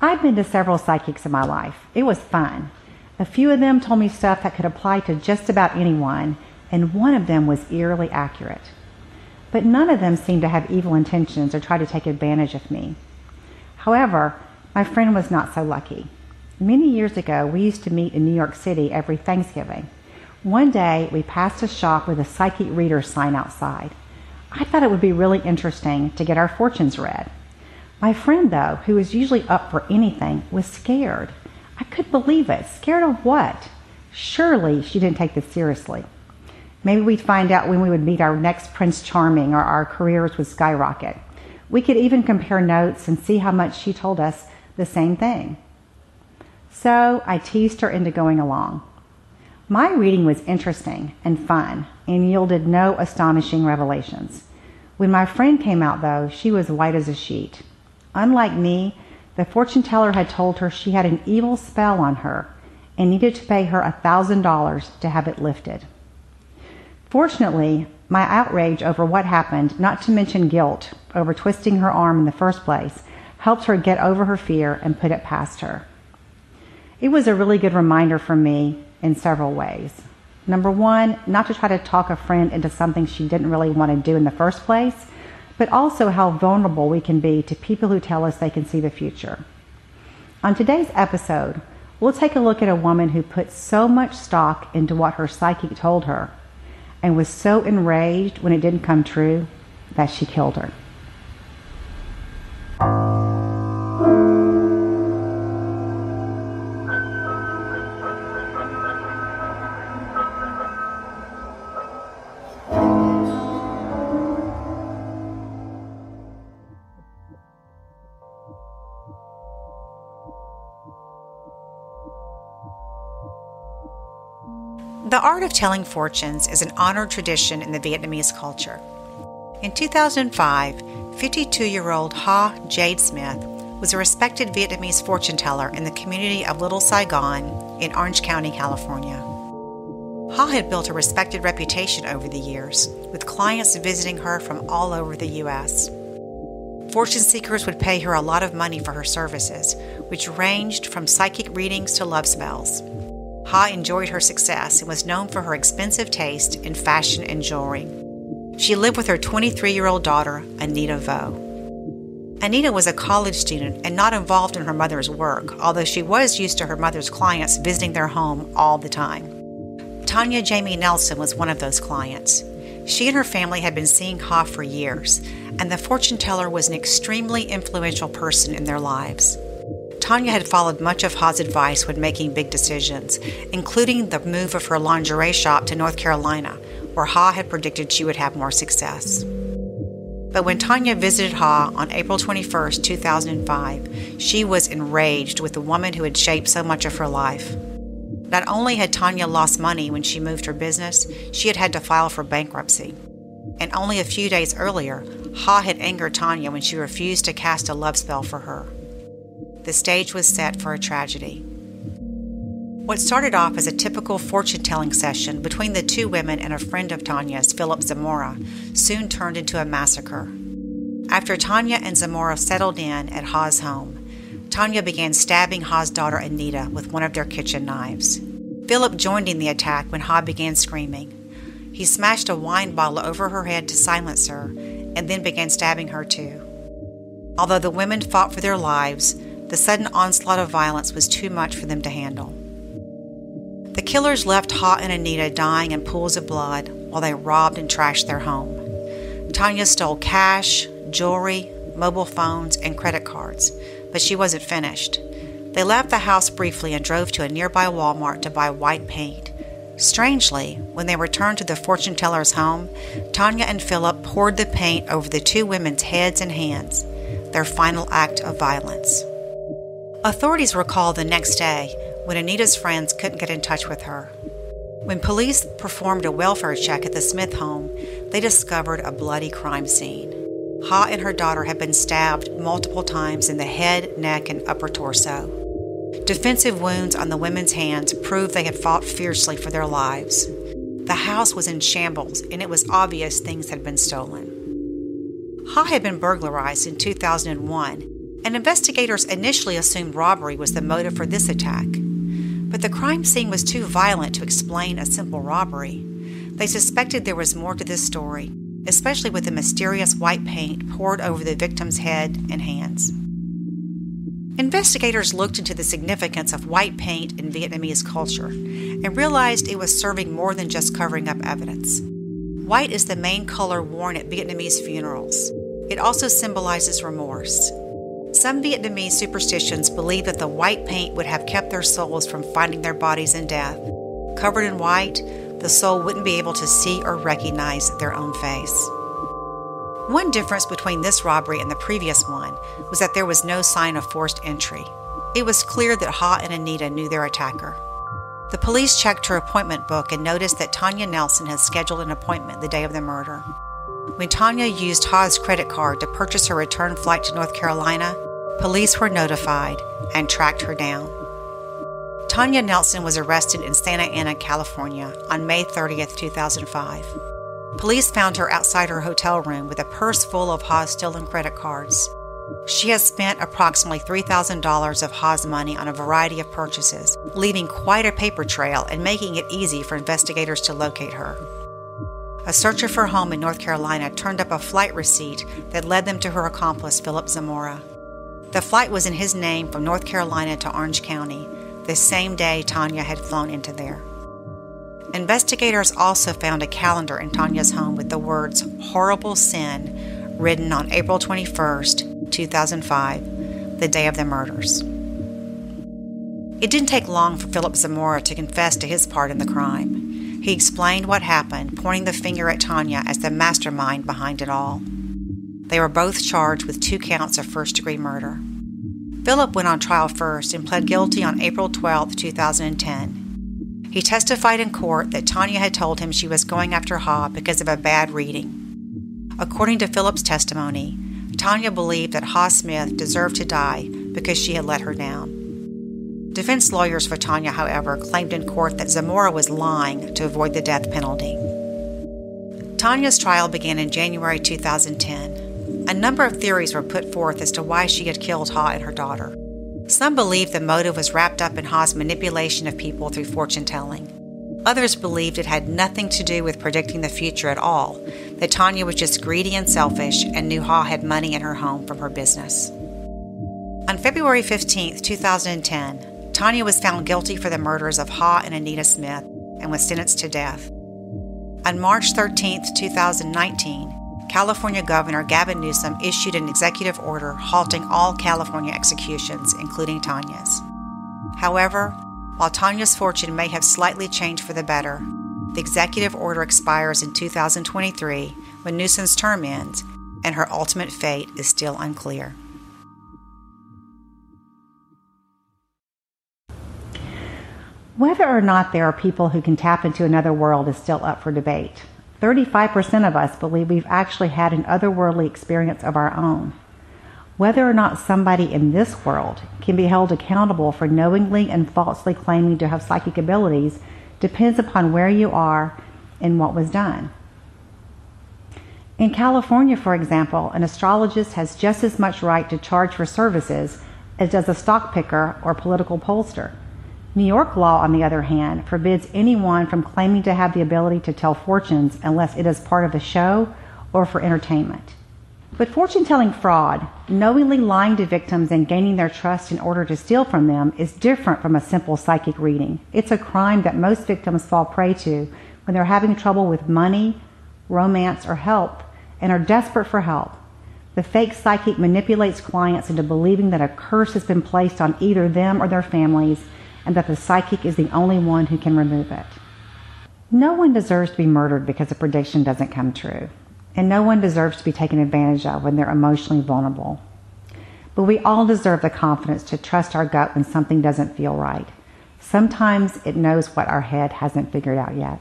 I've been to several psychics in my life. It was fun. A few of them told me stuff that could apply to just about anyone, and one of them was eerily accurate. But none of them seemed to have evil intentions or try to take advantage of me. However, my friend was not so lucky. Many years ago, we used to meet in New York City every Thanksgiving. One day, we passed a shop with a psychic reader sign outside. I thought it would be really interesting to get our fortunes read. My friend, though, who was usually up for anything, was scared. I couldn't believe it. Scared of what? Surely she didn't take this seriously. Maybe we'd find out when we would meet our next Prince Charming or our careers would skyrocket. We could even compare notes and see how much she told us the same thing. So I teased her into going along. My reading was interesting and fun and yielded no astonishing revelations. When my friend came out, though, she was white as a sheet. Unlike me, the fortune teller had told her she had an evil spell on her and needed to pay her a $1,000 to have it lifted. Fortunately, my outrage over what happened, not to mention guilt over twisting her arm in the first place, helped her get over her fear and put it past her. It was a really good reminder for me in several ways. Number one, not to try to talk a friend into something she didn't really want to do in the first place, but also how vulnerable we can be to people who tell us they can see the future. On today's episode, we'll take a look at a woman who put so much stock into what her psychic told her and was so enraged when it didn't come true that she killed her. The art of telling fortunes is an honored tradition in the Vietnamese culture. In 2005, 52 year old Ha Jade Smith was a respected Vietnamese fortune teller in the community of Little Saigon in Orange County, California. Ha had built a respected reputation over the years, with clients visiting her from all over the U.S. Fortune seekers would pay her a lot of money for her services, which ranged from psychic readings to love spells. Ha enjoyed her success and was known for her expensive taste in fashion and jewelry. She lived with her 23 year old daughter, Anita Vo. Anita was a college student and not involved in her mother's work, although she was used to her mother's clients visiting their home all the time. Tanya Jamie Nelson was one of those clients. She and her family had been seeing Ha for years, and the fortune teller was an extremely influential person in their lives. Tanya had followed much of Ha's advice when making big decisions, including the move of her lingerie shop to North Carolina, where Ha had predicted she would have more success. But when Tanya visited Ha on April 21, 2005, she was enraged with the woman who had shaped so much of her life. Not only had Tanya lost money when she moved her business, she had had to file for bankruptcy. And only a few days earlier, Ha had angered Tanya when she refused to cast a love spell for her the stage was set for a tragedy. What started off as a typical fortune telling session between the two women and a friend of Tanya's, Philip Zamora, soon turned into a massacre. After Tanya and Zamora settled in at Ha's home, Tanya began stabbing Ha's daughter Anita with one of their kitchen knives. Philip joined in the attack when Ha began screaming. He smashed a wine bottle over her head to silence her and then began stabbing her too. Although the women fought for their lives, the sudden onslaught of violence was too much for them to handle. The killers left Ha and Anita dying in pools of blood while they robbed and trashed their home. Tanya stole cash, jewelry, mobile phones, and credit cards, but she wasn't finished. They left the house briefly and drove to a nearby Walmart to buy white paint. Strangely, when they returned to the fortune teller's home, Tanya and Philip poured the paint over the two women's heads and hands, their final act of violence. Authorities were called the next day when Anita's friends couldn't get in touch with her. When police performed a welfare check at the Smith home, they discovered a bloody crime scene. Ha and her daughter had been stabbed multiple times in the head, neck, and upper torso. Defensive wounds on the women's hands proved they had fought fiercely for their lives. The house was in shambles, and it was obvious things had been stolen. Ha had been burglarized in 2001 And investigators initially assumed robbery was the motive for this attack. But the crime scene was too violent to explain a simple robbery. They suspected there was more to this story, especially with the mysterious white paint poured over the victim's head and hands. Investigators looked into the significance of white paint in Vietnamese culture and realized it was serving more than just covering up evidence. White is the main color worn at Vietnamese funerals. It also symbolizes remorse. Some Vietnamese superstitions believe that the white paint would have kept their souls from finding their bodies in death. Covered in white, the soul wouldn't be able to see or recognize their own face. One difference between this robbery and the previous one was that there was no sign of forced entry. It was clear that Ha and Anita knew their attacker. The police checked her appointment book and noticed that Tanya Nelson had scheduled an appointment the day of the murder. When Tanya used Ha's credit card to purchase her return flight to North Carolina, police were notified and tracked her down. Tanya Nelson was arrested in Santa Ana, California on May 30, 2005. Police found her outside her hotel room with a purse full of Ha's stolen credit cards. She has spent approximately $3,000 of Ha's money on a variety of purchases, leaving quite a paper trail and making it easy for investigators to locate her. A search of her home in North Carolina turned up a flight receipt that led them to her accomplice, Philip Zamora. The flight was in his name from North Carolina to Orange County, the same day Tanya had flown into there. Investigators also found a calendar in Tanya's home with the words Horrible Sin written on April 21, 2005, the day of the murders. It didn't take long for Philip Zamora to confess to his part in the crime. He explained what happened, pointing the finger at Tanya as the mastermind behind it all. They were both charged with two counts of first degree murder. Philip went on trial first and pled guilty on April 12, 2010. He testified in court that Tanya had told him she was going after Ha because of a bad reading. According to Philip's testimony, Tanya believed that Ha Smith deserved to die because she had let her down. Defense lawyers for Tanya, however, claimed in court that Zamora was lying to avoid the death penalty. Tanya's trial began in January 2010. A number of theories were put forth as to why she had killed Ha and her daughter. Some believed the motive was wrapped up in Ha's manipulation of people through fortune telling. Others believed it had nothing to do with predicting the future at all, that Tanya was just greedy and selfish and knew Ha had money in her home from her business. On February 15, 2010, Tanya was found guilty for the murders of Ha and Anita Smith and was sentenced to death. On March 13, 2019, California Governor Gavin Newsom issued an executive order halting all California executions, including Tanya's. However, while Tanya's fortune may have slightly changed for the better, the executive order expires in 2023 when Newsom's term ends, and her ultimate fate is still unclear. Whether or not there are people who can tap into another world is still up for debate. 35% of us believe we've actually had an otherworldly experience of our own. Whether or not somebody in this world can be held accountable for knowingly and falsely claiming to have psychic abilities depends upon where you are and what was done. In California, for example, an astrologist has just as much right to charge for services as does a stock picker or political pollster. New York law, on the other hand, forbids anyone from claiming to have the ability to tell fortunes unless it is part of a show or for entertainment. But fortune telling fraud, knowingly lying to victims and gaining their trust in order to steal from them, is different from a simple psychic reading. It's a crime that most victims fall prey to when they're having trouble with money, romance, or help and are desperate for help. The fake psychic manipulates clients into believing that a curse has been placed on either them or their families and that the psychic is the only one who can remove it. No one deserves to be murdered because a prediction doesn't come true, and no one deserves to be taken advantage of when they're emotionally vulnerable. But we all deserve the confidence to trust our gut when something doesn't feel right. Sometimes it knows what our head hasn't figured out yet.